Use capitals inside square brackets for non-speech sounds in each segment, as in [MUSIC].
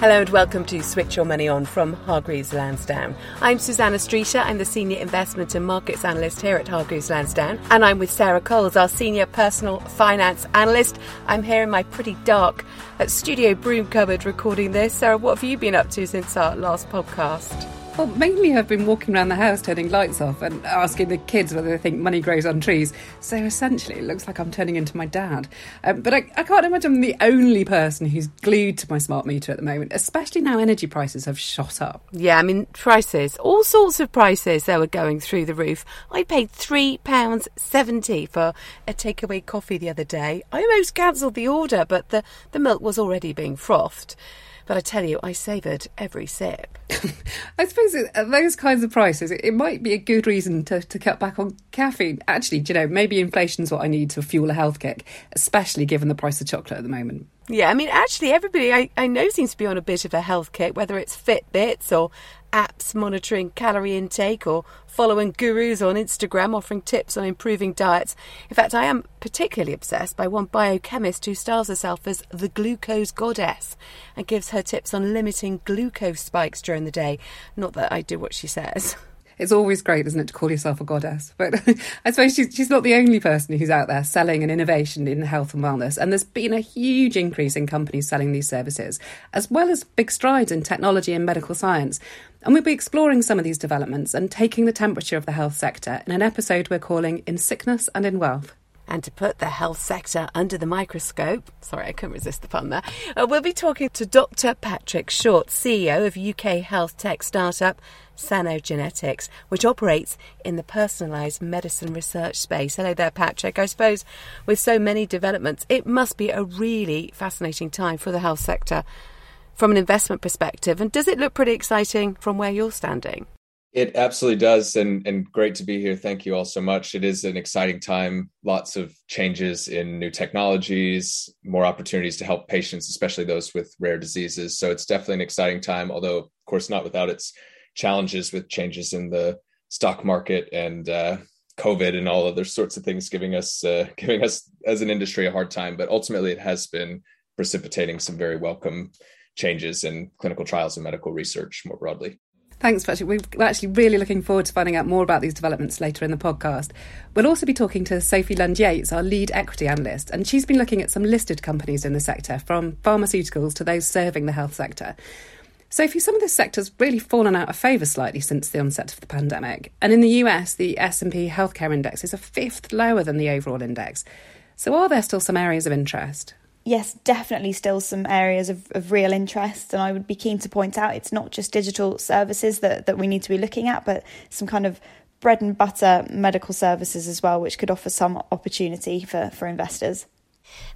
Hello and welcome to Switch Your Money On from Hargreaves Lansdown. I'm Susanna Streeter. I'm the Senior Investment and Markets Analyst here at Hargreaves Lansdown. And I'm with Sarah Coles, our Senior Personal Finance Analyst. I'm here in my pretty dark uh, studio broom cupboard recording this. Sarah, what have you been up to since our last podcast? Well, mainly I've been walking around the house turning lights off and asking the kids whether they think money grows on trees. So essentially, it looks like I'm turning into my dad. Um, but I, I, can't imagine I'm the only person who's glued to my smart meter at the moment, especially now energy prices have shot up. Yeah, I mean, prices, all sorts of prices, they were going through the roof. I paid £3.70 for a takeaway coffee the other day. I almost cancelled the order, but the, the milk was already being frothed. But I tell you, I savoured every sip. [LAUGHS] I suppose at uh, those kinds of prices, it, might be a good reason to, to cut back on caffeine. Actually, you know, maybe inflation's what I need to fuel a health kick, especially given the price of chocolate at the moment. Yeah, I mean, actually, everybody I, I know seems to be on a bit of a health kick, whether it's Fitbits or apps monitoring calorie intake or following gurus on Instagram offering tips on improving diets. In fact, I am particularly obsessed by one biochemist who styles herself as the glucose goddess and gives her tips on limiting glucose spikes during the day. Not that I do what she says. [LAUGHS] It's always great, isn't it, to call yourself a goddess? But [LAUGHS] I suppose she's, she's not the only person who's out there selling an innovation in health and wellness. And there's been a huge increase in companies selling these services, as well as big strides in technology and medical science. And we'll be exploring some of these developments and taking the temperature of the health sector in an episode we're calling In Sickness and in Wealth and to put the health sector under the microscope. Sorry, I couldn't resist the pun there. Uh, we'll be talking to Dr. Patrick Short, CEO of UK health tech startup Sano-Genetics, which operates in the personalised medicine research space. Hello there, Patrick. I suppose with so many developments, it must be a really fascinating time for the health sector from an investment perspective. And does it look pretty exciting from where you're standing? It absolutely does, and and great to be here. Thank you all so much. It is an exciting time. Lots of changes in new technologies, more opportunities to help patients, especially those with rare diseases. So it's definitely an exciting time. Although, of course, not without its challenges with changes in the stock market and uh, COVID and all other sorts of things, giving us uh, [LAUGHS] giving us as an industry a hard time. But ultimately, it has been precipitating some very welcome changes in clinical trials and medical research more broadly. Thanks, Patrick. We're actually really looking forward to finding out more about these developments later in the podcast. We'll also be talking to Sophie Lund Yates, our lead equity analyst, and she's been looking at some listed companies in the sector, from pharmaceuticals to those serving the health sector. Sophie, some of this sector's really fallen out of favour slightly since the onset of the pandemic, and in the US, the S&P Healthcare Index is a fifth lower than the overall index. So, are there still some areas of interest? Yes, definitely still some areas of, of real interest. And I would be keen to point out it's not just digital services that, that we need to be looking at, but some kind of bread and butter medical services as well, which could offer some opportunity for, for investors.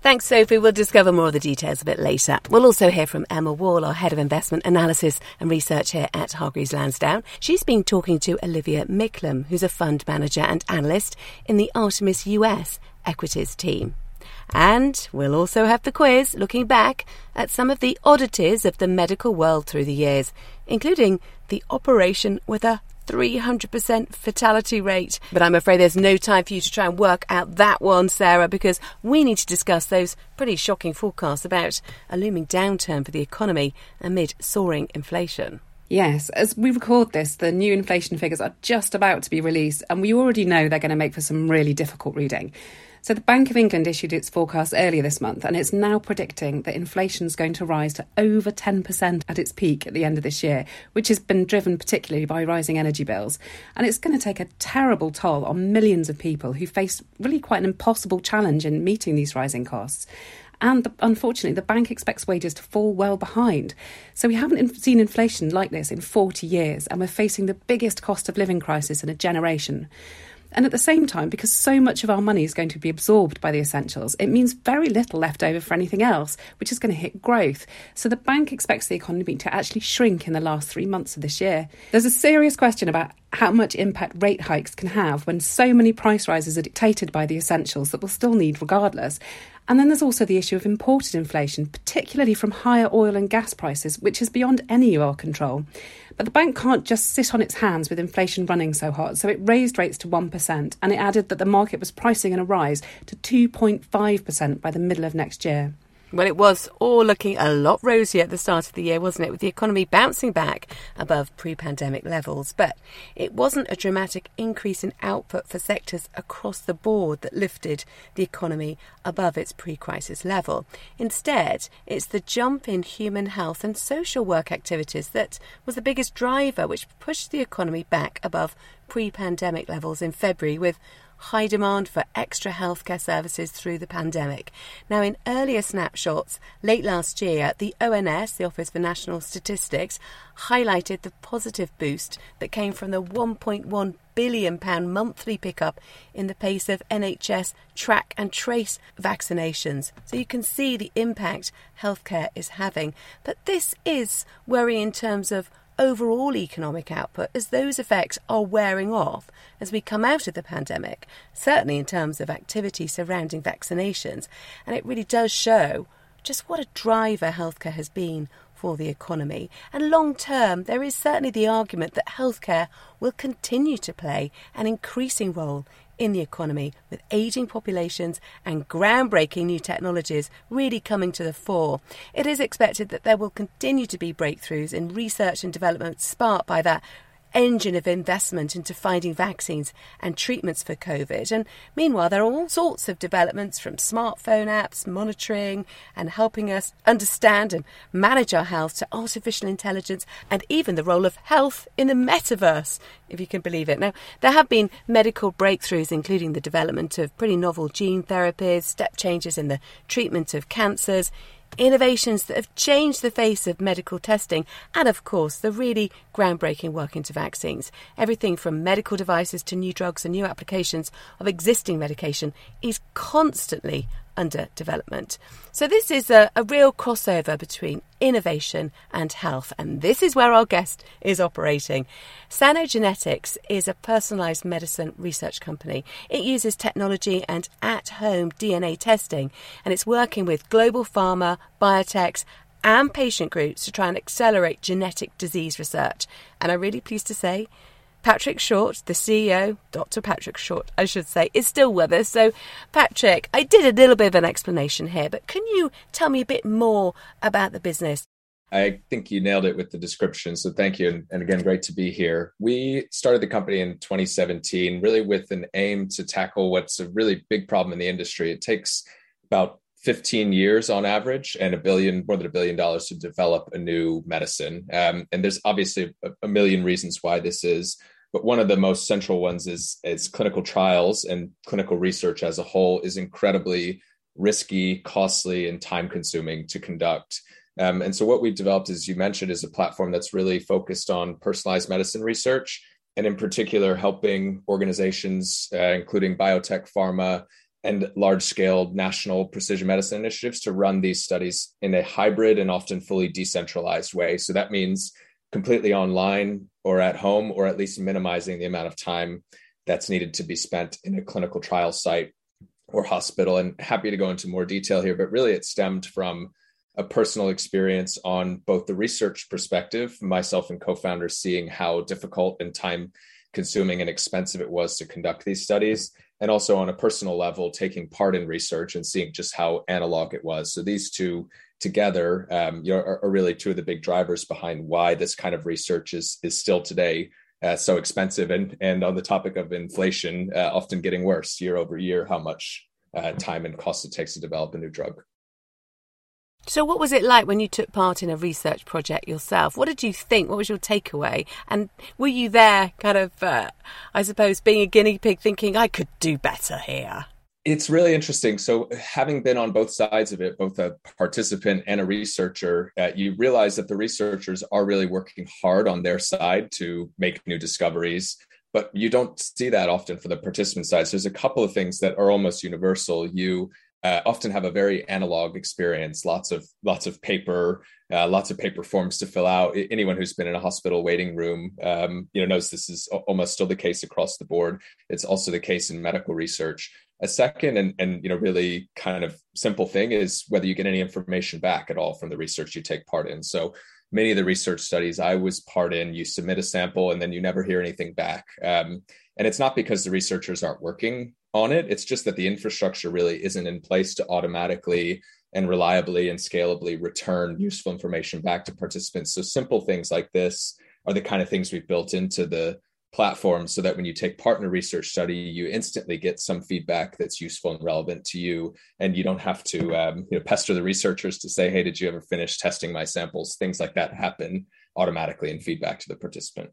Thanks, Sophie. We'll discover more of the details a bit later. We'll also hear from Emma Wall, our Head of Investment Analysis and Research here at Hargreaves Lansdown. She's been talking to Olivia Micklem, who's a fund manager and analyst in the Artemis US equities team. And we'll also have the quiz looking back at some of the oddities of the medical world through the years, including the operation with a 300% fatality rate. But I'm afraid there's no time for you to try and work out that one, Sarah, because we need to discuss those pretty shocking forecasts about a looming downturn for the economy amid soaring inflation. Yes, as we record this, the new inflation figures are just about to be released, and we already know they're going to make for some really difficult reading. So the Bank of England issued its forecast earlier this month, and it's now predicting that inflation is going to rise to over 10% at its peak at the end of this year, which has been driven particularly by rising energy bills. And it's going to take a terrible toll on millions of people who face really quite an impossible challenge in meeting these rising costs. And the, unfortunately, the bank expects wages to fall well behind. So we haven't seen inflation like this in 40 years, and we're facing the biggest cost of living crisis in a generation. And at the same time, because so much of our money is going to be absorbed by the essentials, it means very little left over for anything else, which is going to hit growth. So the bank expects the economy to actually shrink in the last three months of this year. There's a serious question about how much impact rate hikes can have when so many price rises are dictated by the essentials that we'll still need regardless. And then there's also the issue of imported inflation, particularly from higher oil and gas prices, which is beyond any of our control. But the bank can't just sit on its hands with inflation running so hot, so it raised rates to 1% and it added that the market was pricing in a rise to 2.5% by the middle of next year. Well, it was all looking a lot rosier at the start of the year, wasn't it? With the economy bouncing back above pre pandemic levels. But it wasn't a dramatic increase in output for sectors across the board that lifted the economy above its pre crisis level. Instead, it's the jump in human health and social work activities that was the biggest driver, which pushed the economy back above pre pandemic levels in February, with high demand for extra healthcare services through the pandemic. Now, in earlier snapshots late last year, the ONS, the Office for National Statistics, highlighted the positive boost that came from the 1.1 billion pound monthly pickup in the pace of NHS track and trace vaccinations. So you can see the impact healthcare is having. But this is worrying in terms of overall economic output as those effects are wearing off as we come out of the pandemic, certainly in terms of activity surrounding vaccinations. And it really does show just what a driver healthcare has been for the economy. And long term, there is certainly the argument that healthcare will continue to play an increasing role in the economy, with ageing populations and groundbreaking new technologies really coming to the fore. It is expected that there will continue to be breakthroughs in research and development sparked by that engine of investment into finding vaccines and treatments for COVID. And meanwhile, there are all sorts of developments from smartphone apps, monitoring, and helping us understand and manage our health to artificial intelligence and even the role of health in the metaverse, if you can believe it. Now, there have been medical breakthroughs, including the development of pretty novel gene therapies, step changes in the treatment of cancers innovations that have changed the face of medical testing, and of course, the really groundbreaking work into vaccines. Everything from medical devices to new drugs and new applications of existing medication is constantly under development. So, this is a, a, real crossover between innovation and health, and this is where our guest is operating. Sanogenetics is a personalised medicine research company. It uses technology and at home DNA testing, and it's working with global pharma, biotechs, and patient groups to try and accelerate genetic disease research. And I'm really pleased to say Patrick Short, the CEO, Dr. Patrick Short, I should say, is still with us. So, Patrick, I did a little bit of an explanation here, but can you tell me a bit more about the business? I think you nailed it with the description. So thank you. And, again, great to be here. We started the company in 2017, really with an aim to tackle what's a really big problem in the industry. It takes about 15 years on average and a billion, more than a billion dollars to develop a new medicine. Um, and there's obviously a, a million reasons why this is but one of the most central ones is is clinical trials and clinical research as a whole is incredibly risky, costly, and time consuming to conduct. Um, and so, what we've developed, as you mentioned, is a platform that's really focused on personalized medicine research, and in particular, helping organizations, uh, including biotech, pharma, and large scale national precision medicine initiatives, to run these studies in a hybrid and often fully decentralized way. So, that means completely online or at home, or at least minimizing the amount of time that's needed to be spent in a clinical trial site or hospital. And happy to go into more detail here, but really it stemmed from a personal experience on both the research perspective, myself and co founders seeing how difficult and time consuming and expensive it was to conduct these studies, and also on a personal level, taking part in research and seeing just how analog it was. So these two together um, you know, are, are, really two of the big drivers behind why this kind of research is is still today uh, so expensive and and on the topic of inflation uh, often getting worse year over year how much uh, time and cost it takes to develop a new drug so what was it like when you took part in a research project yourself what did you think what was your takeaway and were you there kind of uh, i suppose being a guinea pig thinking i could do better here it's really interesting. So, having been on both sides of it, both a participant and a researcher, uh, you realize that the researchers are really working hard on their side to make new discoveries. But you don't see that often for the participant side. So there's a couple of things that are almost universal. You uh, often have a very analog experience, lots of lots of paper, uh, lots of paper forms to fill out. Anyone who's been in a hospital waiting room, um, you know, knows this is almost still the case across the board. It's also the case in medical research. A second and, and you know really kind of simple thing is whether you get any information back at all from the research you take part in. So many of the research studies I was part in, you submit a sample and then you never hear anything back. Um, and it's not because the researchers aren't working on it. It's just that the infrastructure really isn't in place to automatically and reliably and scalably return useful information back to participants. So simple things like this are the kind of things we've built into the platform so that when you take part in a research study, you instantly get some feedback that's useful and relevant to you, and you don't have to um, you know pester the researchers to say, "Hey, did you ever finish testing my samples?" Things like that happen automatically in feedback to the participant.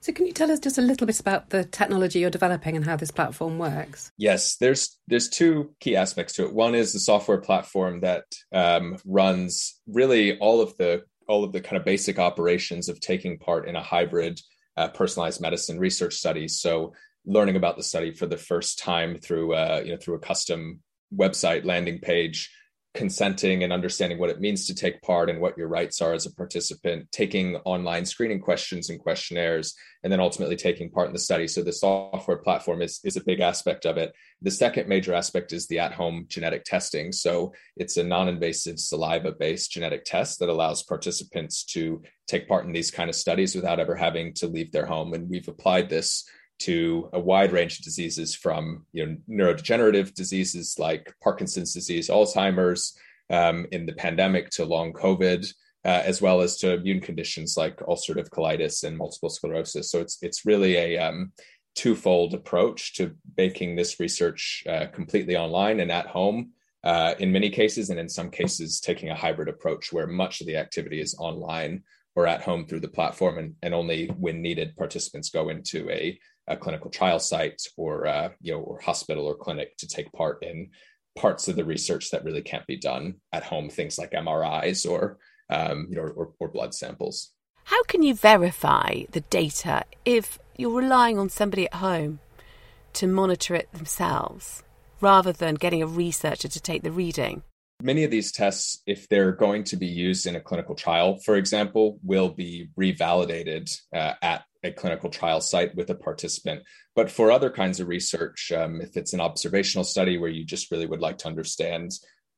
So, can you tell us just a little bit about the technology you're developing and how this platform works? Yes, there's there's two key aspects to it. One is the software platform that um, runs really all of the all of the kind of basic operations of taking part in a hybrid uh, personalized medicine research study. So, learning about the study for the first time through uh, you know through a custom website landing page consenting and understanding what it means to take part and what your rights are as a participant, taking online screening questions and questionnaires, and then ultimately taking part in the study. So the software platform is, is a big aspect of it. The second major aspect is the at-home genetic testing. So it's a non-invasive saliva-based genetic test that allows participants to take part in these kind of studies without ever having to leave their home. And we've applied this to a wide range of diseases from you know neurodegenerative diseases like Parkinson's disease, Alzheimer's, um, in the pandemic to long COVID, uh, as well as to immune conditions like ulcerative colitis and multiple sclerosis. So it's it's really a um, twofold approach to making this research uh, completely online and at home. Uh, in many cases, and in some cases, taking a hybrid approach where much of the activity is online or at home through the platform, and, and only when needed, participants go into a a clinical trial site or uh, you know or hospital or clinic to take part in parts of the research that really can't be done at home things like mris or um, you know or, or blood samples. How can you verify the data if you're relying on somebody at home to monitor it themselves rather than getting a researcher to take the reading? Many of these tests, if they're going to be used in a clinical trial, for example, will be revalidated uh, at a clinical trial site with a participant. But for other kinds of research, um, if it's an observational study where you just really would like to understand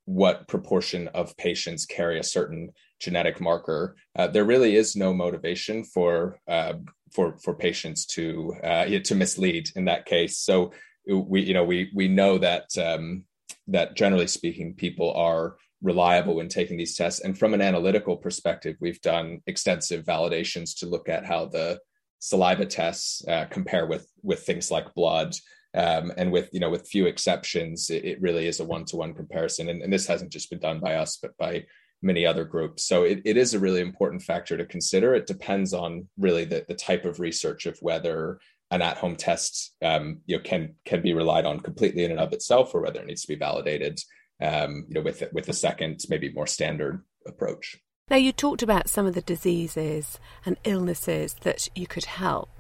what proportion of patients carry a certain genetic marker, uh, there really is no motivation for uh, for for patients to uh, to mislead in that case. So we you know we we know that um, that generally speaking, people are reliable when taking these tests. And from an analytical perspective, we've done extensive validations to look at how the saliva tests uh, compare with with things like blood. Um, and with you know with few exceptions, it, it really is a one to one comparison. And, and, this hasn't just been done by us, but by many other groups. So it, it is a really important factor to consider. It depends on really the, the type of research of whether an at-home test um, you know can can be relied on completely in and of itself, or whether it needs to be validated um, you know with with a second maybe more standard approach. Now, you talked about some of the diseases and illnesses that you could help.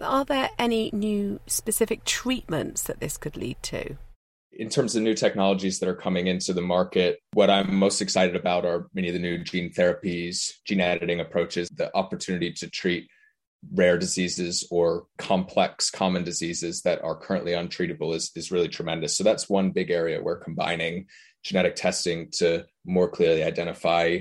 Are there any new specific treatments that this could lead to? In terms of new technologies that are coming into the market, what I'm most excited about are many of the new gene therapies, gene editing approaches, the opportunity to treat rare diseases or complex common diseases that are currently untreatable is, is really tremendous. So that's one big area where combining genetic testing to more clearly identify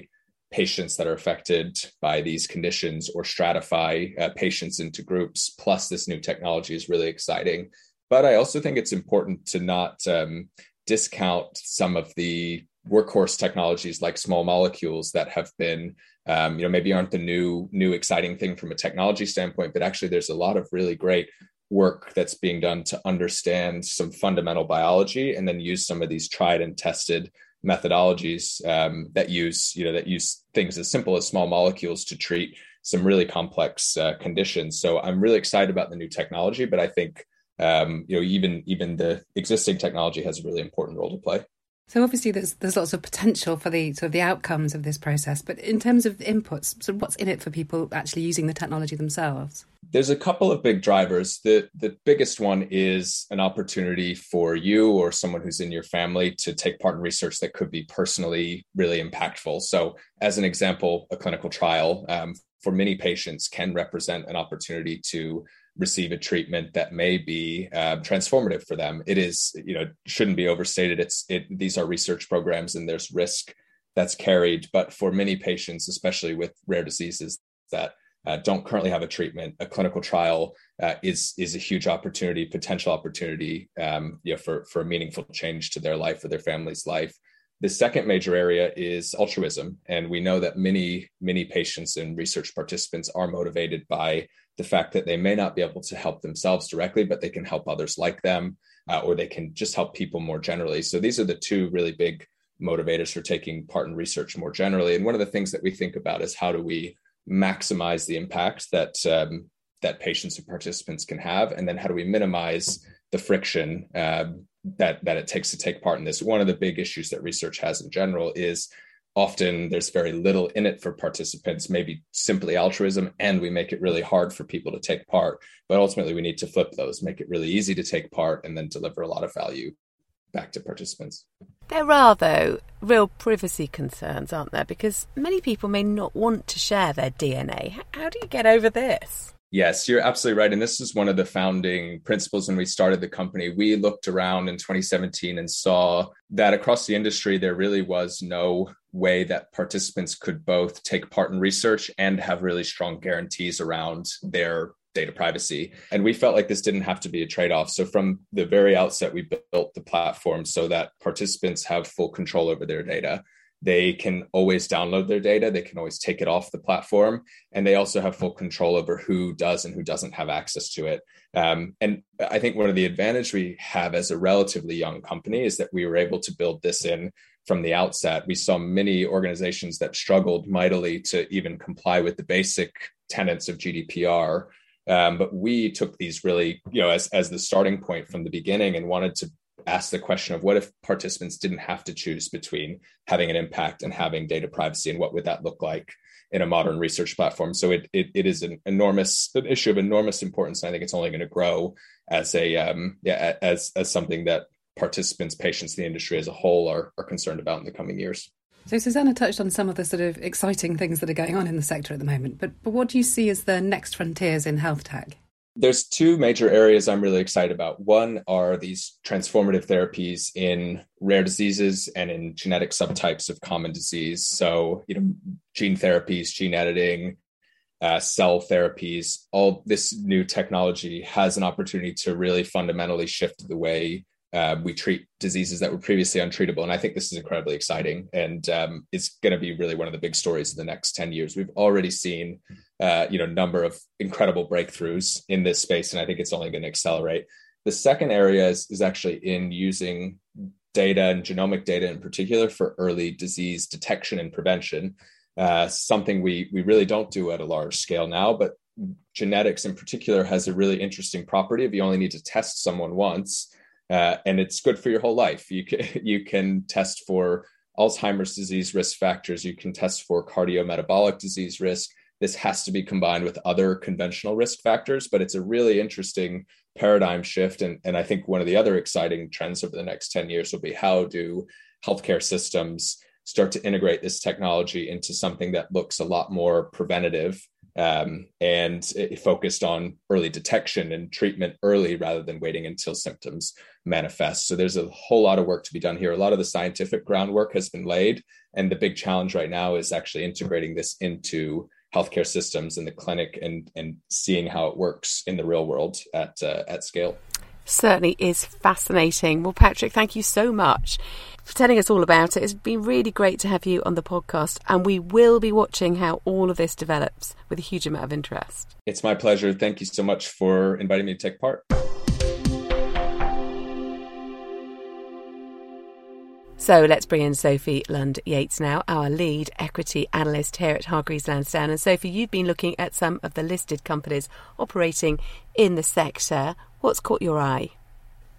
patients that are affected by these conditions or stratify uh, patients into groups. Plus, this new technology is really exciting. But I also think it's important to not um, discount some of the workhorse technologies like small molecules that have been um, you know maybe aren't the new new exciting thing from a technology standpoint but actually there's a lot of really great work that's being done to understand some fundamental biology and then use some of these tried and tested methodologies um, that use you know that use things as simple as small molecules to treat some really complex uh, conditions. So I'm really excited about the new technology, but I think um, you know even even the existing technology has a really important role to play. So obviously, there's there's lots of potential for the sort of the outcomes of this process. But in terms of inputs, so what's in it for people actually using the technology themselves? There's a couple of big drivers. the The biggest one is an opportunity for you or someone who's in your family to take part in research that could be personally really impactful. So, as an example, a clinical trial um, for many patients can represent an opportunity to receive a treatment that may be uh, transformative for them. It is, you know, shouldn't be overstated. It's it. These are research programs, and there's risk that's carried. But for many patients, especially with rare diseases that uh, don't currently have a treatment, a clinical trial uh, is is a huge opportunity, potential opportunity, um, you know, for for a meaningful change to their life or their family's life. The second major area is altruism. And we know that many, many patients and research participants are motivated by the fact that they may not be able to help themselves directly, but they can help others like them, uh, or they can just help people more generally. So these are the two really big motivators for taking part in research more generally. And one of the things that we think about is how do we maximize the impact that um, that patients and participants can have, and then how do we minimize the friction um, that that it takes to take part in this. One of the big issues that research has in general is often there's very little in it for participants, maybe simply altruism, and we make it really hard for people to take part. But ultimately, we need to flip those, make it really easy to take part, and then deliver a lot of value back to participants. There are, though, real privacy concerns, aren't there? Because many people may not want to share their DNA. How do you get over this? Yes, you're absolutely right. And this is one of the founding principles when we started the company. We looked around in 2017 and saw that across the industry, there really was no way that participants could both take part in research and have really strong guarantees around their data privacy. And we felt like this didn't have to be a trade off. So from the very outset, we built the platform so that participants have full control over their data they can always download their data they can always take it off the platform and they also have full control over who does and who doesn't have access to it. Um, and i think one of the advantage we have as a relatively young company is that we were able to build this in from the outset. We saw many organizations that struggled mightily to even comply with the basic tenets of gdpr um, but we took these really you know as, as the starting point from the beginning and wanted to ask the question of what if participants didn't have to choose between having an impact and having data privacy and what would that look like in a modern research platform so it it, it is an enormous an issue of enormous importance and i think it's only going to grow as a um, yeah as as something that participants patients the industry as a whole are, are concerned about in the coming years so Susanna touched on some of the sort of exciting things that are going on in the sector at the moment, but but what do you see as the next frontiers in health tech? There's two major areas I'm really excited about. One are these transformative therapies in rare diseases and in genetic subtypes of common disease. So, you know, gene therapies, gene editing, uh, cell therapies, all this new technology has an opportunity to really fundamentally shift the way uh, we treat diseases that were previously untreatable. And I think this is incredibly exciting. And um, it's going to be really one of the big stories in the next 10 years. We've already seen, uh, you know, number of incredible breakthroughs in this space. And I think it's only going to accelerate. The second area is, is actually in using data and genomic data in particular for early disease detection and prevention. Uh, something we we really don't do at a large scale now, but genetics in particular has a really interesting property If you only need to test someone once uh, and it's good for your whole life. You can [LAUGHS] you can test for Alzheimer's disease risk factors. You can test for cardiometabolic disease risk. This has to be combined with other conventional risk factors, but it's a really interesting paradigm shift. And, and I think one of the other exciting trends over the next 10 years will be how do healthcare systems start to integrate this technology into something that looks a lot more preventative um, and focused on early detection and treatment early rather than waiting until symptoms manifest. So there's a whole lot of work to be done here. A lot of the scientific groundwork has been laid, and the big challenge right now is actually integrating this into healthcare systems in the clinic and and seeing how it works in the real world at uh, at scale. Certainly is fascinating. Well, Patrick, thank you so much for telling us all about it. It's been really great to have you on the podcast, and we will be watching how all of this develops with a huge amount of interest. It's my pleasure. Thank you so much for inviting me to take part. So let's bring in Sophie Lund Yates now, our lead equity analyst here at Hargreaves Lansdown. And Sophie, you've been looking at some of the listed companies operating in the sector. What's caught your eye?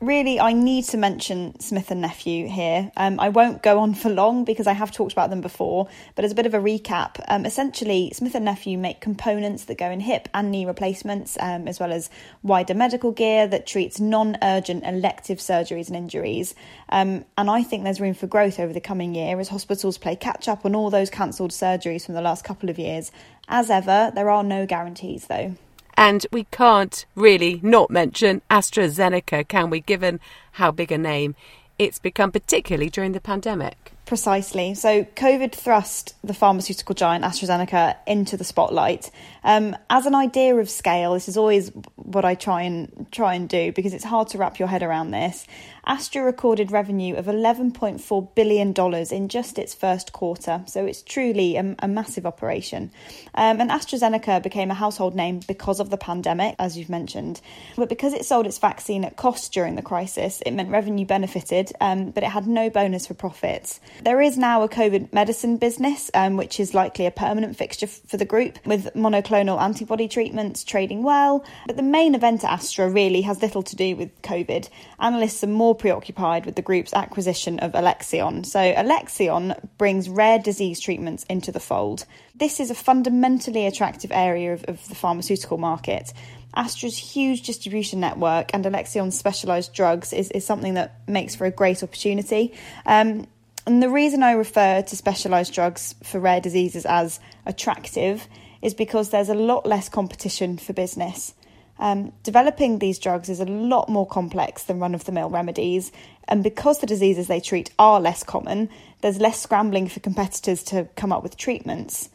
really, I need to mention Smith and Nephew here. Um, I won't go on for long because I have talked about them before, but as a bit of a recap, um, essentially, Smith and Nephew make components that go in hip and knee replacements, um, as well as wider medical gear that treats non-urgent elective surgeries and injuries. Um, and I think there's room for growth over the coming year as hospitals play catch up on all those cancelled surgeries from the last couple of years. As ever, there are no guarantees though. And we can't really not mention AstraZeneca, can we, given how big a name it's become, particularly during the pandemic. Precisely. So, COVID thrust the pharmaceutical giant AstraZeneca into the spotlight. Um, as an idea of scale, this is always what I try and try and do because it's hard to wrap your head around this. Astra recorded revenue of $11.4 billion in just its first quarter, so it's truly a, a massive operation. Um, and AstraZeneca became a household name because of the pandemic, as you've mentioned. But because it sold its vaccine at cost during the crisis, it meant revenue benefited, um, but it had no bonus for profits. There is now a COVID medicine business, um, which is likely a permanent fixture for the group, with monoclonal antibody treatments trading well. But the main event at Astra really has little to do with COVID. Analysts are more preoccupied with the group's acquisition of Alexion. So, Alexion brings rare disease treatments into the fold. This is a fundamentally attractive area of, of the pharmaceutical market. Astra's huge distribution network and Alexion's specialised drugs is, is something that makes for a great opportunity. Um, and the reason I refer to specialised drugs for rare diseases as attractive is because there's a lot less competition for business. Um, developing these drugs is a lot more complex than run of the mill remedies, and because the diseases they treat are less common, there's less scrambling for competitors to come up with treatments.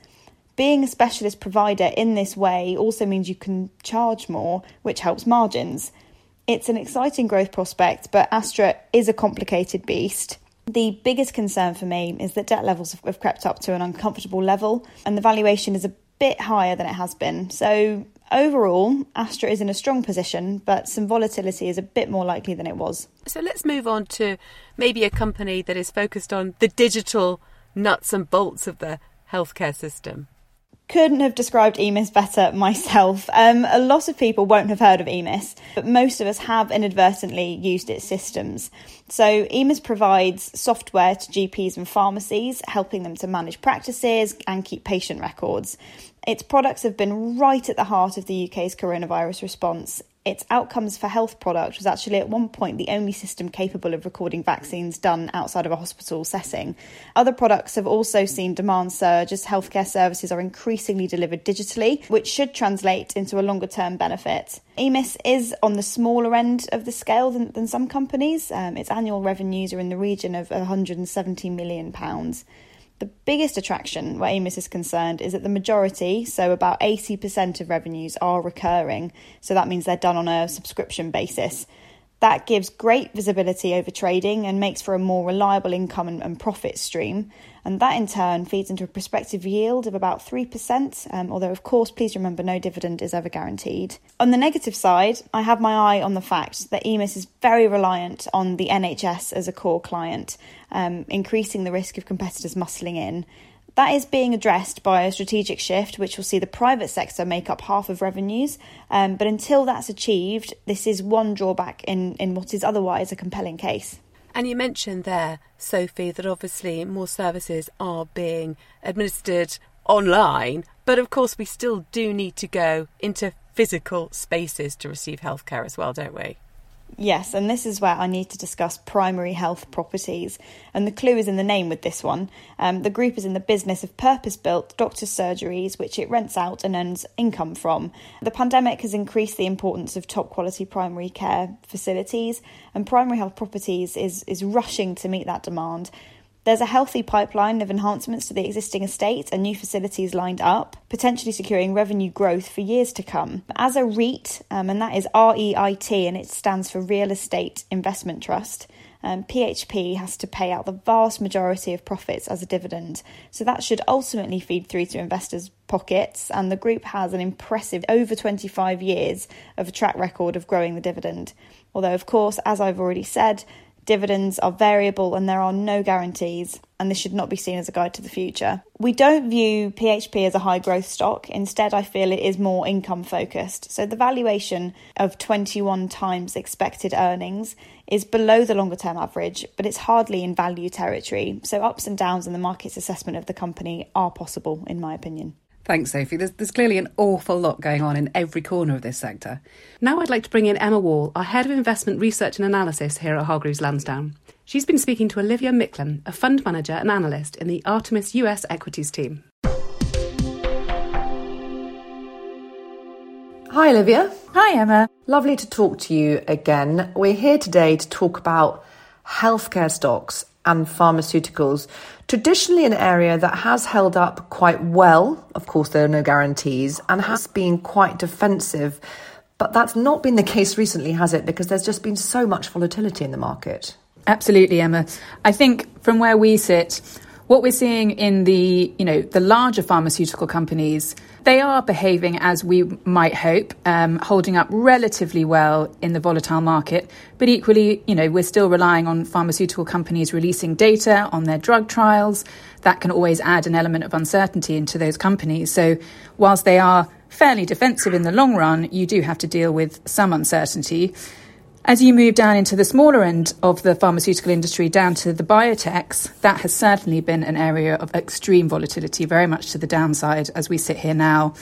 Being a specialist provider in this way also means you can charge more, which helps margins. It's an exciting growth prospect, but Astra is a complicated beast. The biggest concern for me is that debt levels have crept up to an uncomfortable level, and the valuation is a bit higher than it has been. So Overall, Astra is in a strong position, but some volatility is a bit more likely than it was. So let's move on to maybe a company that is focused on the digital nuts and bolts of the healthcare system couldn't have described EMIS better myself. Um, a lot of people won't have heard of EMIS, but most of us have inadvertently used its systems. So, EMIS provides software to GPs and pharmacies, helping them to manage practices and keep patient records. Its products have been right at the heart of the UK's coronavirus response. Its outcomes for health product was actually at one point the only system capable of recording vaccines done outside of a hospital setting. Other products have also seen demand surge as healthcare services are increasingly delivered digitally, which should translate into a longer term benefit. EMIS is on the smaller end of the scale than, than some companies. Um, its annual revenues are in the region of £170 million. The biggest attraction where EMIS is concerned is that the majority, so about 80% of revenues, are recurring. So that means they're done on a subscription basis. That gives great visibility over trading and makes for a more reliable income and, and profit stream. And that in turn feeds into a prospective yield of about 3%, um, although, of course, please remember no dividend is ever guaranteed. On the negative side, I have my eye on the fact that EMIS is very reliant on the NHS as a core client, um, increasing the risk of competitors muscling in. That is being addressed by a strategic shift, which will see the private sector make up half of revenues. Um, but until that's achieved, this is one drawback in, in what is otherwise a compelling case. And you mentioned there, Sophie, that obviously more services are being administered online, but of course we still do need to go into physical spaces to receive healthcare as well, don't we? Yes, and this is where I need to discuss primary health properties. And the clue is in the name with this one. Um, the group is in the business of purpose built doctor's surgeries, which it rents out and earns income from. The pandemic has increased the importance of top quality primary care facilities, and primary health properties is, is rushing to meet that demand. There's a healthy pipeline of enhancements to the existing estate and new facilities lined up, potentially securing revenue growth for years to come. As a REIT, um, and that is REIT, and it stands for Real Estate Investment Trust, um, PHP has to pay out the vast majority of profits as a dividend. So that should ultimately feed through to investors' pockets. And the group has an impressive over 25 years of a track record of growing the dividend. Although, of course, as I've already said, Dividends are variable and there are no guarantees, and this should not be seen as a guide to the future. We don't view PHP as a high growth stock. Instead, I feel it is more income focused. So the valuation of 21 times expected earnings is below the longer term average, but it's hardly in value territory. So ups and downs in the market's assessment of the company are possible, in my opinion. Thanks, Sophie. There's, there's, clearly an awful lot going on in every corner of this sector. Now I'd like to bring in Emma Wall, our Head of Investment Research and Analysis here at Hargreaves Lansdown. She's been speaking to Olivia Micklem, a fund manager and analyst in the Artemis US Equities team. Hi, Olivia. Hi, Emma. Lovely to talk to you again. We're here today to talk about healthcare stocks and pharmaceuticals, traditionally an area that has held up quite well. Of course, there are no guarantees and has been quite defensive. But that's not been the case recently, has it? Because there's just been so much volatility in the market. Absolutely, Emma. I think from where we sit, what we're seeing in the, you know, the larger pharmaceutical companies, they are behaving as we might hope, um, holding up relatively well in the volatile market. But equally, you know, we're still relying on pharmaceutical companies releasing data on their drug trials. That can always add an element of uncertainty into those companies. So, whilst they are fairly defensive in the long run, you do have to deal with some uncertainty. As you move down into the smaller end of the pharmaceutical industry, down to the biotechs, that has certainly been an area of extreme volatility, very much to the downside as we sit here now.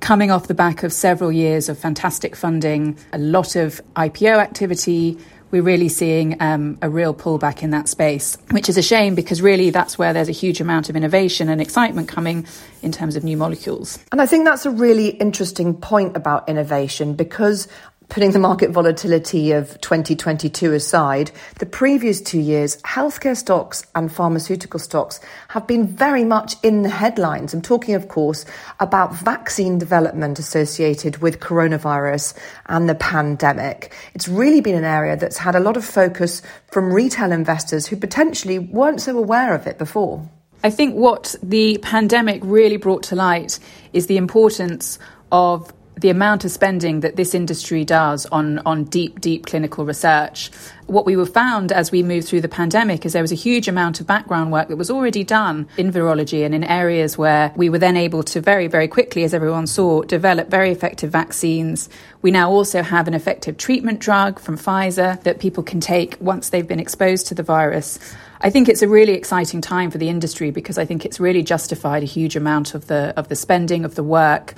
Coming off the back of several years of fantastic funding, a lot of IPO activity, we're really seeing um, a real pullback in that space, which is a shame because really that's where there's a huge amount of innovation and excitement coming in terms of new molecules. And I think that's a really interesting point about innovation because Putting the market volatility of 2022 aside, the previous two years, healthcare stocks and pharmaceutical stocks have been very much in the headlines. I'm talking, of course, about vaccine development associated with coronavirus and the pandemic. It's really been an area that's had a lot of focus from retail investors who potentially weren't so aware of it before. I think what the pandemic really brought to light is the importance of the amount of spending that this industry does on, on deep, deep clinical research. What we were found as we moved through the pandemic is there was a huge amount of background work that was already done in virology and in areas where we were then able to very, very quickly, as everyone saw, develop very effective vaccines. We now also have an effective treatment drug from Pfizer that people can take once they've been exposed to the virus. I think it's a really exciting time for the industry because I think it's really justified a huge amount of the of the spending of the work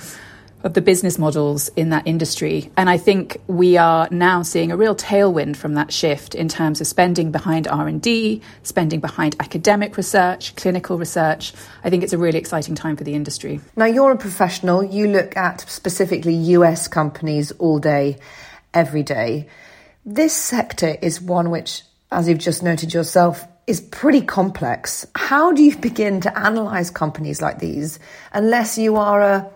of the business models in that industry. And I think we are now seeing a real tailwind from that shift in terms of spending behind R&D, spending behind academic research, clinical research. I think it's a really exciting time for the industry. Now you're a professional, you look at specifically US companies all day every day. This sector is one which as you've just noted yourself is pretty complex. How do you begin to analyze companies like these unless you are a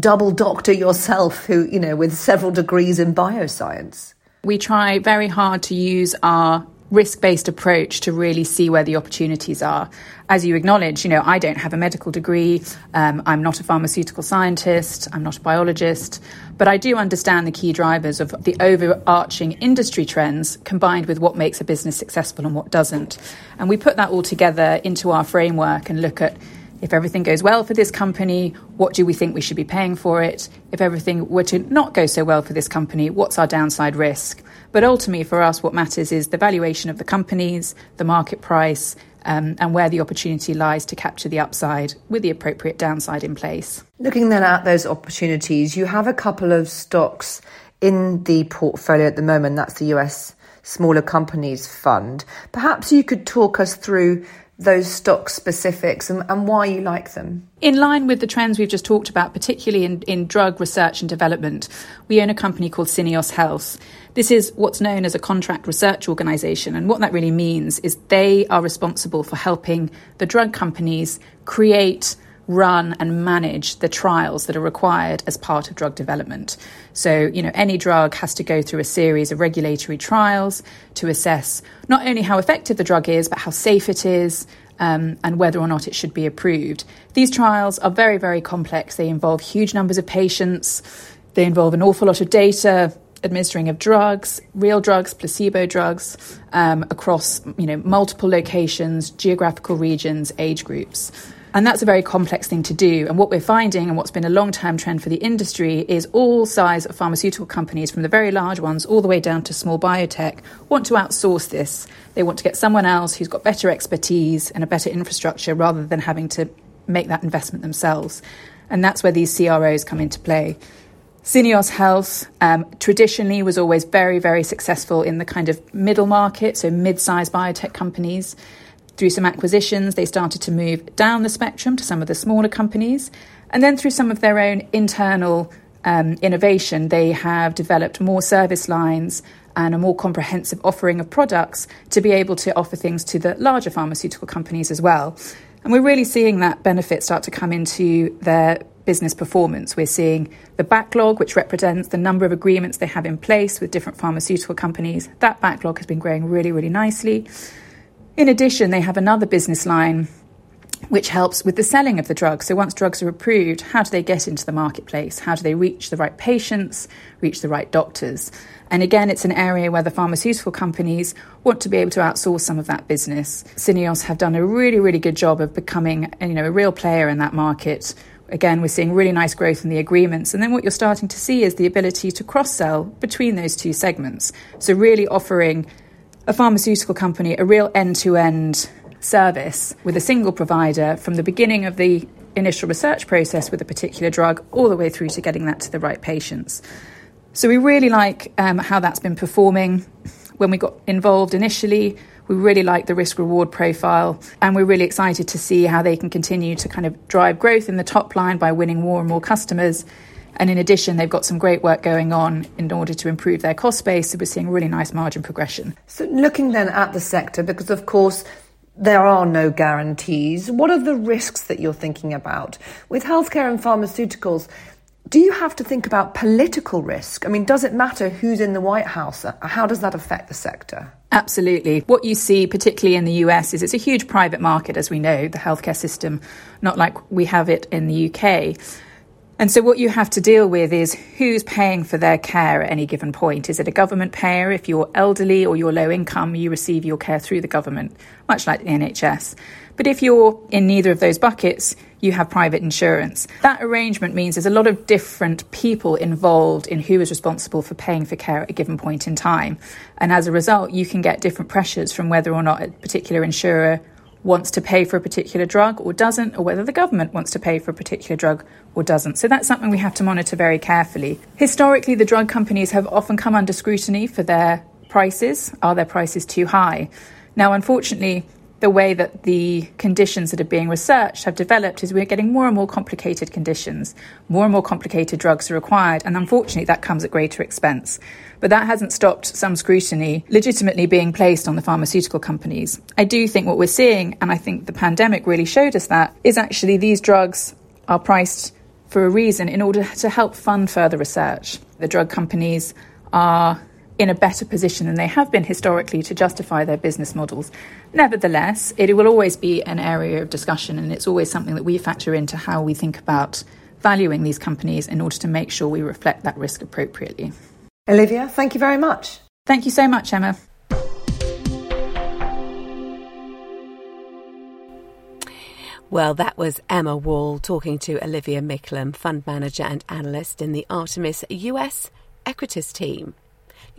double doctor yourself who, you know, with several degrees in bioscience? We try very hard to use our risk based approach to really see where the opportunities are. As you acknowledge, you know, I don't have a medical degree, um, I'm not a pharmaceutical scientist, I'm not a biologist, but I do understand the key drivers of the overarching industry trends combined with what makes a business successful and what doesn't. And we put that all together into our framework and look at if everything goes well for this company, what do we think we should be paying for it? If everything were to not go so well for this company, what's our downside risk? But ultimately, for us, what matters is the valuation of the companies, the market price, um, and where the opportunity lies to capture the upside with the appropriate downside in place. Looking then at those opportunities, you have a couple of stocks in the portfolio at the moment. That's the US Smaller Companies Fund. Perhaps you could talk us through those stock specifics and, and, why you like them. In line with the trends we've just talked about, particularly in, in drug research and development, we own a company called Syneos Health. This is what's known as a contract research organisation, and what that really means is they are responsible for helping the drug companies create run and manage the trials that are required as part of drug development. So, you know, any drug has to go through a series of regulatory trials to assess not only how effective the drug is, but how safe it is. Um, and whether or not it should be approved. These trials are very, very complex. They involve huge numbers of patients, they involve an awful lot of data, administering of drugs, real drugs, placebo drugs, um, across you know multiple locations, geographical regions, age groups. And that's a very complex thing to do. And what we're finding, and what's been a long term trend for the industry, is all size of pharmaceutical companies, from the very large ones all the way down to small biotech, want to outsource this. They want to get someone else who's got better expertise and a better infrastructure rather than having to make that investment themselves. And that's where these CROs come into play. Syneos Health um, traditionally was always very, very successful in the kind of middle market, so mid sized biotech companies. Through some acquisitions, they started to move down the spectrum to some of the smaller companies. And then through some of their own internal um, innovation, they have developed more service lines and a more comprehensive offering of products to be able to offer things to the larger pharmaceutical companies as well. And we're really seeing that benefit start to come into their business performance. We're seeing the backlog, which represents the number of agreements they have in place with different pharmaceutical companies. That backlog has been growing really, really nicely. In addition, they have another business line which helps with the selling of the drugs. So once drugs are approved, how do they get into the marketplace? How do they reach the right patients, reach the right doctors? And again, it's an area where the pharmaceutical companies want to be able to outsource some of that business. Syneos have done a really, really good job of becoming, you know, a real player in that market. Again, we're seeing really nice growth in the agreements. And then what you're starting to see is the ability to cross sell between those two segments. So, really offering a pharmaceutical company a real end to end service with a single provider from the beginning of the initial research process with a particular drug all the way through to getting that to the right patients. So we really like um, how that's been performing. When we got involved initially, we really like the risk reward profile, and we're really excited to see how they can continue to kind of drive growth in the top line by winning more and more customers. And in addition, they've got some great work going on in order to improve their cost base. So we're seeing really nice margin progression. So, looking then at the sector, because of course, there are no guarantees. What are the risks that you're thinking about? With healthcare and pharmaceuticals, do you have to think about political risk? I mean, does it matter who's in the White House? How does that affect the sector? Absolutely. What you see, particularly in the US, is it's a huge private market, as we know, the healthcare system, not like we have it in the UK. And so, what you have to deal with is who's paying for their care at any given point. Is it a government payer? If you're elderly or you're low income, you receive your care through the government, much like the NHS. But if you're in neither of those buckets, you have private insurance. That arrangement means there's a lot of different people involved in who is responsible for paying for care at a given point in time. And as a result, you can get different pressures from whether or not a particular insurer wants to pay for a particular drug or doesn't, or whether the government wants to pay for a particular drug or doesn't. So that's something we have to monitor very carefully. Historically, the drug companies have often come under scrutiny for their prices. Are their prices too high? Now, unfortunately, the way that the conditions that are being researched have developed is we're getting more and more complicated conditions. More and more complicated drugs are required, and unfortunately, that comes at greater expense. But that hasn't stopped some scrutiny legitimately being placed on the pharmaceutical companies. I do think what we're seeing, and I think the pandemic really showed us that, is actually these drugs are priced for a reason in order to help fund further research. The drug companies are in a better position than they have been historically to justify their business models. Nevertheless, it will always be an area of discussion, and it's always something that we factor into how we think about valuing these companies in order to make sure we reflect that risk appropriately. Olivia, thank you very much. Thank you so much, Emma. Well, that was Emma Wall talking to Olivia Micklem, fund manager and analyst in the Artemis US Equities team.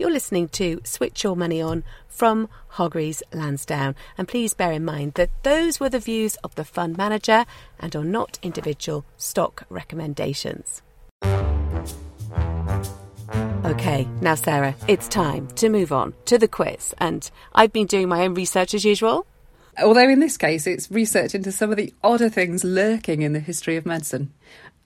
You're listening to Switch Your Money On from Hargreaves Lansdown. And please bear in mind that those were the views of the fund manager and are not individual stock recommendations. Okay, now, Sarah, it's time to move on to the quiz. And I've been doing my own research as usual. Although in this case, it's research into some of the odder things lurking in the history of medicine.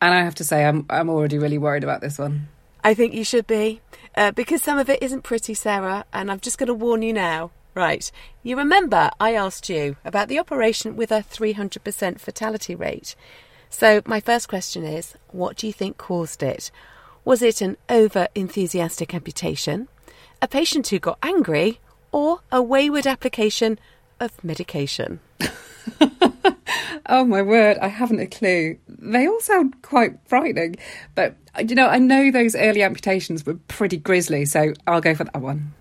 And I have to say, I'm, I'm already really worried about this one. I think you should be, uh, because some of it isn't pretty, Sarah, and I'm just going to warn you now. Right, you remember I asked you about the operation with a 300% fatality rate. So, my first question is what do you think caused it? Was it an over enthusiastic amputation, a patient who got angry, or a wayward application of medication? [LAUGHS] oh my word, I haven't a clue. They all sound quite frightening, but you know, I know those early amputations were pretty grisly, so I'll go for that one.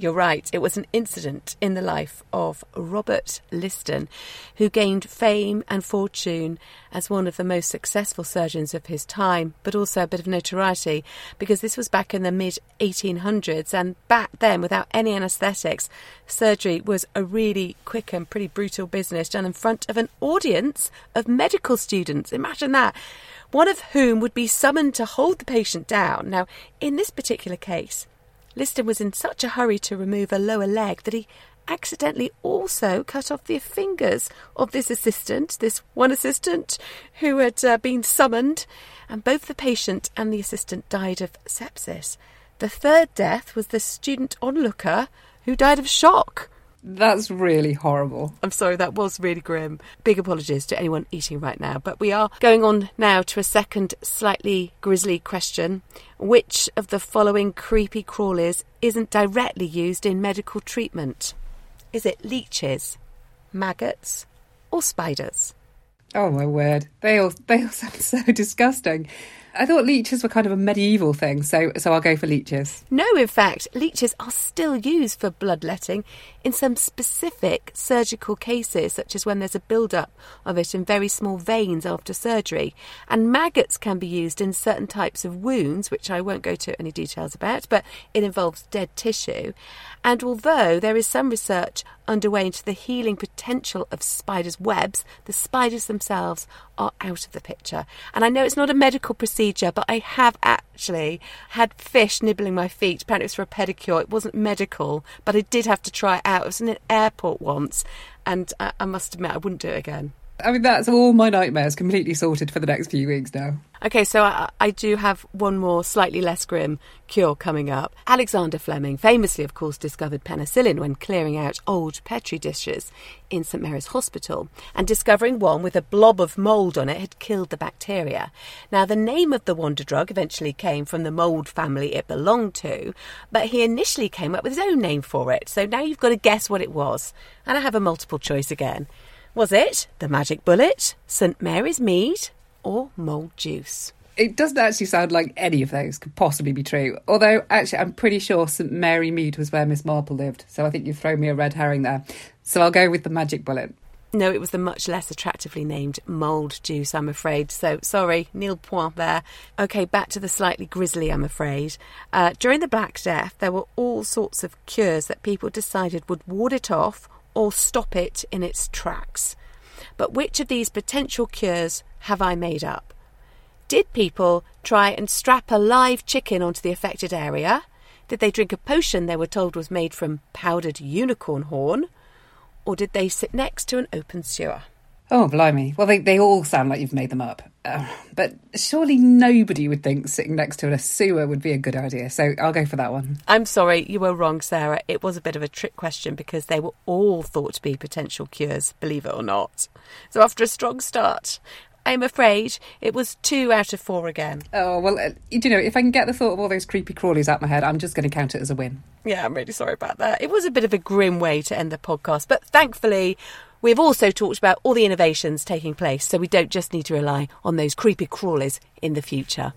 You're right. It was an incident in the life of Robert Liston, who gained fame and fortune as one of the most successful surgeons of his time, but also a bit of notoriety because this was back in the mid 1800s. And back then, without any anaesthetics, surgery was a really quick and pretty brutal business done in front of an audience of medical students. Imagine that one of whom would be summoned to hold the patient down. Now, in this particular case, Liston was in such a hurry to remove a lower leg that he accidentally also cut off the fingers of this assistant, this one assistant who had uh, been summoned, and both the patient and the assistant died of sepsis. The third death was the student onlooker who died of shock. That's really horrible. I'm sorry, that was really grim. Big apologies to anyone eating right now. But we are going on now to a second, slightly grisly question. Which of the following creepy crawlies isn't directly used in medical treatment? Is it leeches, maggots, or spiders? Oh my word. They all they all [LAUGHS] sound so disgusting. I thought leeches were kind of a medieval thing, so so I'll go for leeches. No, in fact, leeches are still used for bloodletting in some specific surgical cases, such as when there's a build-up of it in very small veins after surgery. And maggots can be used in certain types of wounds, which I won't go to any details about, but it involves dead tissue. And although there is some research underway into the healing potential of spiders' webs, the spiders themselves are out of the picture. And I know it's not a medical procedure, but I have actually had fish nibbling my feet. Apparently, it was for a pedicure. It wasn't medical, but I did have to try it out. It was in an airport once, and I, I must admit, I wouldn't do it again. I mean, that's all my nightmares completely sorted for the next few weeks now. Okay, so I, I, do have one more slightly less grim cure coming up. Alexander Fleming famously, of course, discovered penicillin when clearing out old Petri dishes in St Mary's Hospital, and discovering one with a blob of mould on it had killed the bacteria. Now, the name of the wonder drug eventually came from the mould family it belonged to, but he initially came up with his own name for it. So now you've got to guess what it was. And I have a multiple choice again. Was it the magic bullet, St Mary's mead, or mould juice? It doesn't actually sound like any of those could possibly be true. Although, actually, I'm pretty sure St Mary Mead was where Miss Marple lived. So I think you've thrown me a red herring there. So I'll go with the magic bullet. No, it was the much less attractively named mould juice, I'm afraid. So sorry, nil point there. Okay, back to the slightly grisly, I'm afraid. Uh, during the Black Death, there were all sorts of cures that people decided would ward it off or stop it in its tracks. But which of these potential cures have I made up? Did people try and strap a live chicken onto the affected area? Did they drink a potion they were told was made from powdered unicorn horn? Or did they sit next to an open sewer? Oh, blimey. Well, they, they all sound like you've made them up. Uh, but surely nobody would think sitting next to a sewer would be a good idea. So I'll go for that one. I'm sorry, you were wrong, Sarah. It was a bit of a trick question because they were all thought to be potential cures, believe it or not. So after a strong start, I'm afraid it was two out of four again. Oh, well, uh, you know, if I can get the thought of all those creepy crawlies out of my head, I'm just going to count it as a win. Yeah, I'm really sorry about that. It was a bit of a grim way to end the podcast, but thankfully, We've also talked about all the innovations taking place, so we don't just need to rely on those creepy crawlies in the future.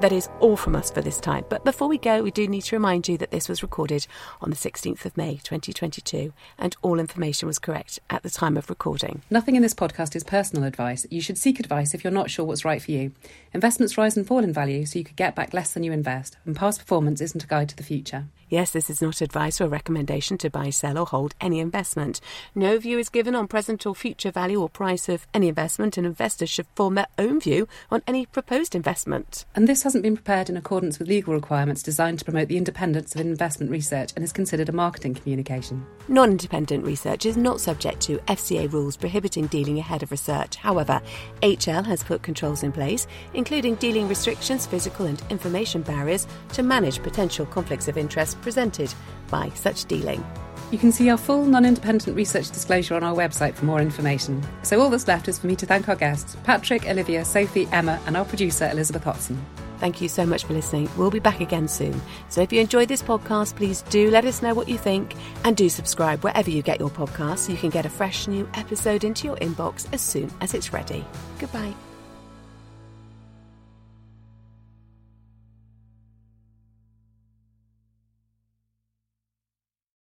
That is all from us for this time. But before we go, we do need to remind you that this was recorded on the 16th of May 2022 and all information was correct at the time of recording. Nothing in this podcast is personal advice. You should seek advice if you're not sure what's right for you. Investments rise and fall in value, so you could get back less than you invest, and past performance isn't a guide to the future. Yes, this is not advice or recommendation to buy, sell, or hold any investment. No view is given on present or future value or price of any investment, and investors should form their own view on any proposed investment. And this hasn't been prepared in accordance with legal requirements designed to promote the independence of investment research and is considered a marketing communication. Non independent research is not subject to FCA rules prohibiting dealing ahead of research. However, HL has put controls in place, including dealing restrictions, physical and information barriers, to manage potential conflicts of interest presented by such dealing. You can see our full non independent research disclosure on our website for more information. So, all that's left is for me to thank our guests Patrick, Olivia, Sophie, Emma, and our producer, Elizabeth Hotson. Thank you so much for listening. We'll be back again soon. So if you enjoyed this podcast, please do let us know what you think and do subscribe wherever you get your podcasts so you can get a fresh new episode into your inbox as soon as it's ready. Goodbye.